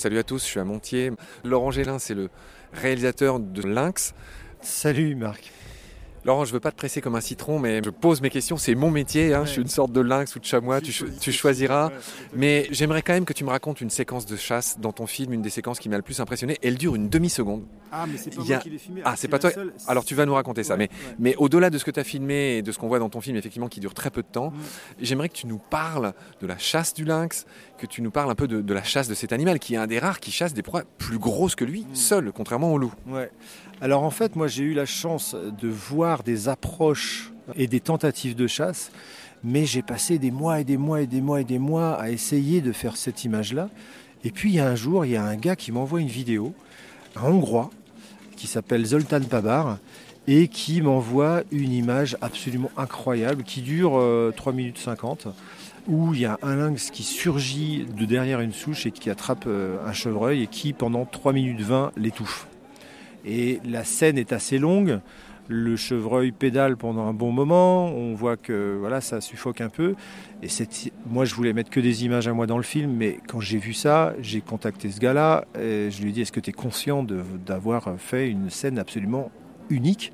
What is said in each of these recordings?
Salut à tous, je suis à Montier. Laurent Gélin, c'est le réalisateur de Lynx. Salut Marc. Laurent, je veux pas te presser comme un citron, mais je pose mes questions. C'est mon métier. Hein. Je suis une sorte de lynx ou de chamois. Tu, tu choisiras. mais j'aimerais quand même que tu me racontes une séquence de chasse dans ton film, une des séquences qui m'a le plus impressionné. Elle dure une demi-seconde. Ah, mais c'est pas moi qui l'ai filmé. Ah, c'est pas toi. Alors tu vas nous raconter ça. mais, mais au-delà de ce que tu as filmé et de ce qu'on voit dans ton film, effectivement, qui dure très peu de temps, mm. j'aimerais que tu nous parles de la chasse du lynx, que tu nous parles un peu de, la chasse de cet animal, qui est un des rares qui chasse des proies plus grosses que lui, mm. seul, contrairement au loup. Ouais. Alors en fait, moi j'ai eu la chance de voir des approches et des tentatives de chasse, mais j'ai passé des mois et des mois et des mois et des mois à essayer de faire cette image-là. Et puis il y a un jour, il y a un gars qui m'envoie une vidéo, un Hongrois, qui s'appelle Zoltan Pabar, et qui m'envoie une image absolument incroyable qui dure 3 euh, minutes 50 où il y a un lynx qui surgit de derrière une souche et qui attrape euh, un chevreuil et qui pendant 3 minutes 20 l'étouffe. Et la scène est assez longue. Le chevreuil pédale pendant un bon moment. On voit que voilà, ça suffoque un peu. Et moi, je voulais mettre que des images à moi dans le film, mais quand j'ai vu ça, j'ai contacté ce gars-là. Je lui ai dit Est-ce que tu es conscient d'avoir fait une scène absolument unique?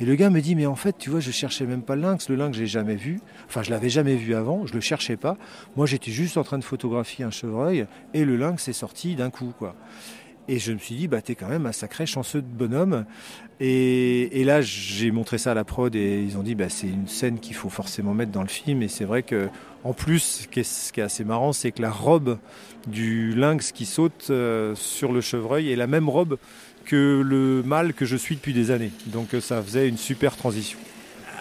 Et le gars me dit, mais en fait, tu vois, je cherchais même pas le lynx. Le lynx, j'ai jamais vu. Enfin, je l'avais jamais vu avant. Je le cherchais pas. Moi, j'étais juste en train de photographier un chevreuil et le lynx est sorti d'un coup. Et je me suis dit, bah, t'es quand même un sacré chanceux de bonhomme. Et, là, j'ai montré ça à la prod et ils ont dit, bah, c'est une scène qu'il faut forcément mettre dans le film. Et c'est vrai que, en plus, ce qui est, assez marrant, c'est que la robe du lynx qui saute euh, sur le chevreuil est la même robe que le mâle que je suis depuis des années. Donc euh, ça faisait une super transition.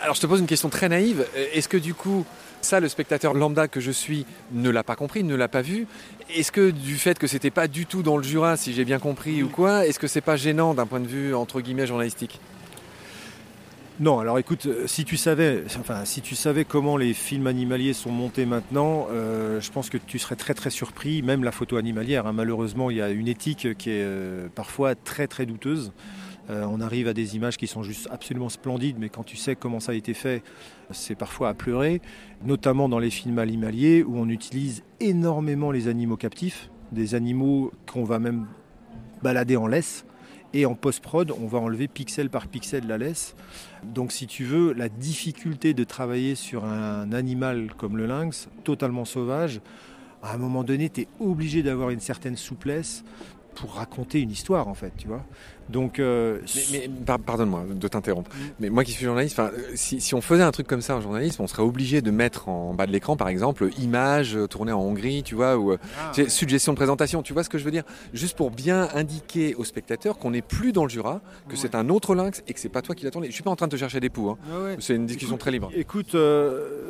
Alors je te pose une question très naïve. Est-ce que du coup, ça, le spectateur lambda que je suis ne l'a pas compris, ne l'a pas vu. Est-ce que du fait que c'était pas du tout dans le Jura, si j'ai bien compris ou quoi, est-ce que c'est pas gênant d'un point de vue entre guillemets journalistique? Non, alors écoute, euh, si tu savais, enfin, si tu savais comment les films animaliers sont montés maintenant, euh, je pense que tu serais très très surpris. Même la photo animalière, hein. malheureusement, il y a une éthique qui est euh, parfois très très douteuse. On arrive à des images qui sont juste absolument splendides, mais quand tu sais comment ça a été fait, c'est parfois à pleurer, notamment dans les films animaliers où on utilise énormément les animaux captifs, des animaux qu'on va même balader en laisse. Et en post-prod, on va enlever pixel par pixel la laisse. Donc si tu veux, la difficulté de travailler sur un animal comme le lynx, totalement sauvage, à un moment donné, tu es obligé d'avoir une certaine souplesse pour raconter une histoire en fait, tu vois. Donc, euh, mais, pardonne-moi de t'interrompre. Mm. Mais moi qui suis journaliste, si, si, on faisait un truc comme ça en journalisme, on serait obligé de mettre en bas de l'écran, par exemple, image tournée en Hongrie, tu vois, ou ah, suggestion de présentation. Tu vois ce que je veux dire? Juste pour bien indiquer aux spectateurs qu'on n'est plus dans le Jura, que c'est un autre lynx et que c'est pas toi qui l'as tourné. Je suis pas en train de te chercher des poux. Hein. C'est une discussion très libre. Écoute. Euh,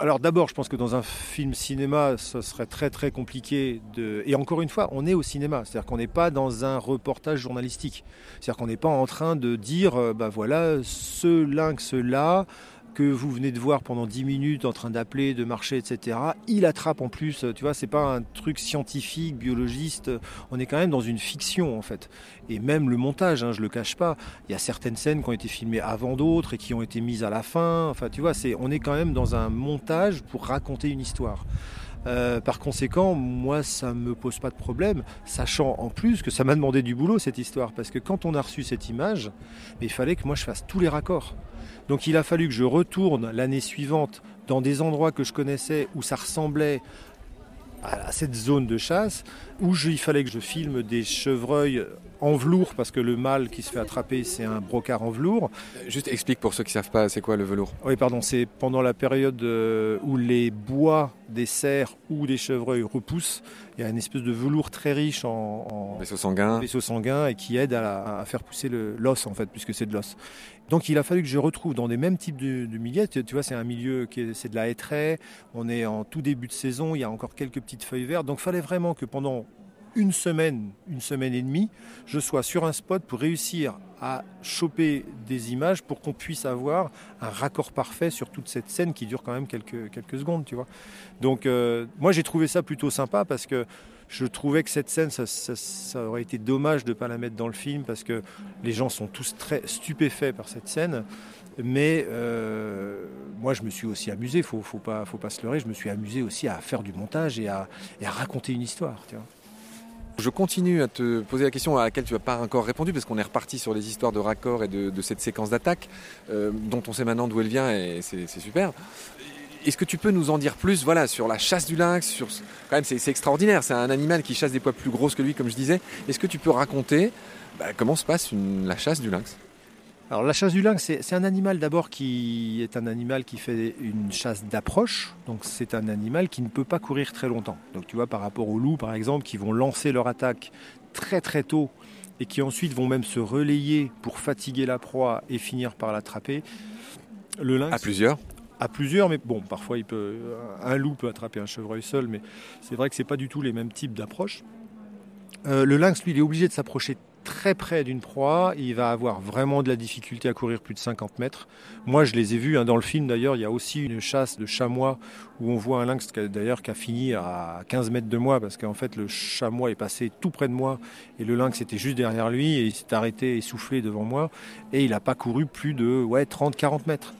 alors d'abord, je pense que dans un film cinéma, ce serait très très compliqué de. Et encore une fois, on est au cinéma, c'est-à-dire qu'on n'est pas dans un reportage journalistique, c'est-à-dire qu'on n'est pas en train de dire, euh, bah voilà, ce lynx là que vous venez de voir pendant 10 minutes en train d'appeler, de marcher, etc. Il attrape en plus, tu vois, c'est pas un truc scientifique, biologiste, on est quand même dans une fiction en fait. Et même le montage, hein, je le cache pas, il y a certaines scènes qui ont été filmées avant d'autres et qui ont été mises à la fin. Enfin, tu vois, c'est, on est quand même dans un montage pour raconter une histoire. Euh, par conséquent, moi, ça ne me pose pas de problème, sachant en plus que ça m'a demandé du boulot cette histoire, parce que quand on a reçu cette image, il fallait que moi je fasse tous les raccords. Donc il a fallu que je retourne l'année suivante dans des endroits que je connaissais où ça ressemblait à cette zone de chasse, où il fallait que je filme des chevreuils en velours, parce que le mâle qui se fait attraper, c'est un brocard en velours. Juste explique pour ceux qui ne savent pas, c'est quoi le velours? Oui, pardon, c'est pendant la période euh, où les bois des cerfs ou des chevreuils repoussent. Il y a une espèce de velours très riche en, vaisseau sanguin, vaisseau sanguin et qui aide à, faire pousser l'os en fait, puisque c'est de l'os. Donc il a fallu que je retrouve dans des mêmes types de, de milieux. Tu, vois, c'est un milieu qui c'est de la hêtraie. On est en tout début de saison. Il y a encore quelques feuilles vertes. Donc fallait vraiment que pendant une semaine, une semaine et demie, je sois sur un spot pour réussir à choper des images pour qu'on puisse avoir un raccord parfait sur toute cette scène qui dure quand même quelques, quelques secondes, tu vois. Donc euh, moi j'ai trouvé ça plutôt sympa parce que je trouvais que cette scène, ça, aurait été dommage de ne pas la mettre dans le film parce que les gens sont tous très stupéfaits par cette scène. Mais euh, moi, je me suis aussi amusé, il faut, faut, pas, faut pas se leurrer, je me suis amusé aussi à faire du montage et à, raconter une histoire. Je continue à te poser la question à laquelle tu n'as pas encore répondu, parce qu'on est reparti sur les histoires de raccords et de, cette séquence d'attaque, euh, dont on sait maintenant d'où elle vient, et c'est super. Est-ce que tu peux nous en dire plus voilà, sur la chasse du lynx. Quand même, c'est extraordinaire, c'est un animal qui chasse des poids plus grosses que lui, comme je disais. Est-ce que tu peux raconter bah, comment se passe la chasse du lynx? Alors la chasse du lynx, c'est un animal d'abord qui est un animal qui fait une chasse d'approche. Donc c'est un animal qui ne peut pas courir très longtemps. Donc tu vois par rapport aux loups par exemple qui vont lancer leur attaque très très tôt et qui ensuite vont même se relayer pour fatiguer la proie et finir par l'attraper. Le lynx. À plusieurs à plusieurs, mais bon, parfois il peut, un loup peut attraper un chevreuil seul, mais c'est vrai que c'est pas du tout les mêmes types d'approche. Euh, le lynx, lui, il est obligé de s'approcher très près d'une proie, il va avoir vraiment de la difficulté à courir plus de 50 mètres. Moi, je les ai vus hein, dans le film d'ailleurs, il y a aussi une chasse de chamois où on voit un lynx d'ailleurs qui a fini à 15 mètres de moi parce qu'en fait le chamois est passé tout près de moi et le lynx était juste derrière lui et il s'est arrêté essoufflé devant moi et il n'a pas couru plus de ouais, 30-40 mètres.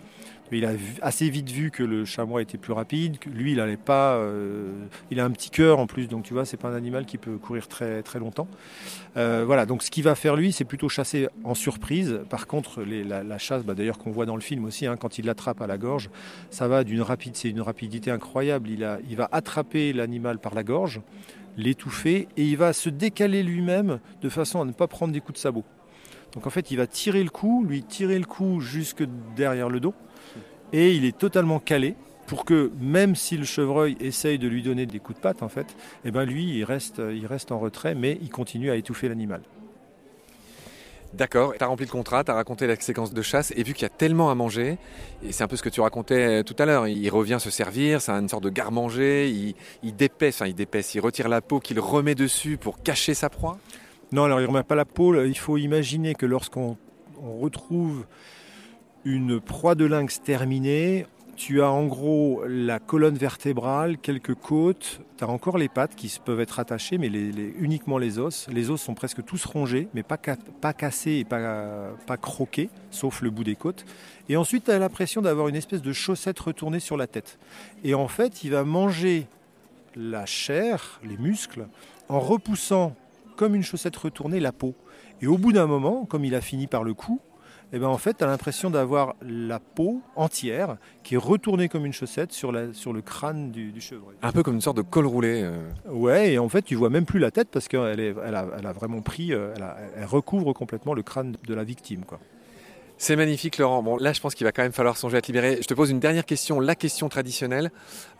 Il a assez vite vu que le chamois était plus rapide. Lui, il n'allait pas. Euh, il a un petit cœur en plus, donc tu vois, c'est pas un animal qui peut courir très très longtemps. Euh, voilà. Donc ce qu'il va faire lui, c'est plutôt chasser en surprise. Par contre, la, chasse, bah, d'ailleurs qu'on voit dans le film aussi, hein, quand il l'attrape à la gorge, ça va d'une c'est une rapidité incroyable. Il, il va attraper l'animal par la gorge, l'étouffer et il va se décaler lui-même de façon à ne pas prendre des coups de sabot. Donc en fait, il va tirer le coup, lui tirer le coup jusque derrière le dos et il est totalement calé pour que même si le chevreuil essaye de lui donner des coups de patte, en fait, eh ben lui, il reste, il reste en retrait, mais il continue à étouffer l'animal. D'accord, tu as rempli le contrat, tu as raconté la séquence de chasse, et vu qu'il y a tellement à manger, et c'est un peu ce que tu racontais tout à l'heure, il revient se servir, c'est une sorte de garde-manger, il, il dépaisse, il dépaisse, il retire la peau qu'il remet dessus pour cacher sa proie? Non, alors il ne remet pas la peau, il faut imaginer que lorsqu'on retrouve une proie de lynx terminée. Tu as en gros la colonne vertébrale, quelques côtes, tu as encore les pattes qui peuvent être attachées, mais uniquement les os. Les os sont presque tous rongés, mais pas, cassés et pas, pas croqués, sauf le bout des côtes. Et ensuite, tu as l'impression d'avoir une espèce de chaussette retournée sur la tête. Et en fait, il va manger la chair, les muscles, en repoussant comme une chaussette retournée la peau. Et au bout d'un moment, comme il a fini par le cou, et eh ben en fait, tu as l'impression d'avoir la peau entière qui est retournée comme une chaussette sur, la, sur le crâne du, chevreuil. Un peu comme une sorte de col roulé. Euh. Ouais, et en fait, tu vois même plus la tête parce qu'elle elle a, elle a, vraiment pris, euh, elle, elle, recouvre complètement le crâne de la victime. Quoi. C'est magnifique, Laurent. Bon, là, je pense qu'il va quand même falloir songer à te libérer. Je te pose une dernière question, la question traditionnelle.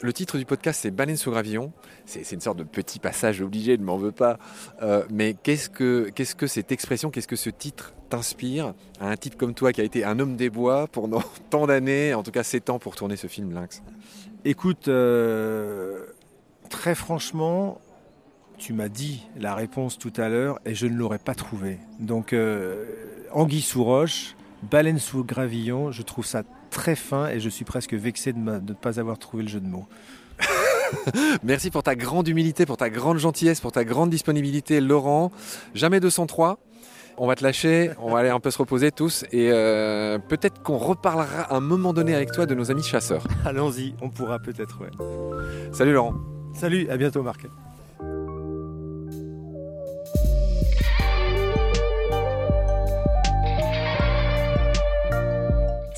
Le titre du podcast, c'est Baleine sous gravillon. C'est une sorte de petit passage obligé, ne m'en veux pas. Euh, mais qu'est-ce que, que cette expression, qu'est-ce que ce titre t'inspire à un type comme toi qui a été un homme des bois pendant tant d'années, en tout cas 7 ans pour tourner ce film Lynx? Écoute, euh, très franchement, tu m'as dit la réponse tout à l'heure et je ne l'aurais pas trouvée. Donc, euh, Anguille sous roche, Baleine sous gravillon, je trouve ça très fin et je suis presque vexé de ne pas avoir trouvé le jeu de mots. Merci pour ta grande humilité, pour ta grande gentillesse, pour ta grande disponibilité, Laurent. Jamais 203. On va te lâcher, on va aller un peu se reposer tous et euh, peut-être qu'on reparlera à un moment donné avec toi de nos amis chasseurs. Allons-y, on pourra peut-être, ouais. Salut Laurent. Salut, à bientôt Marc.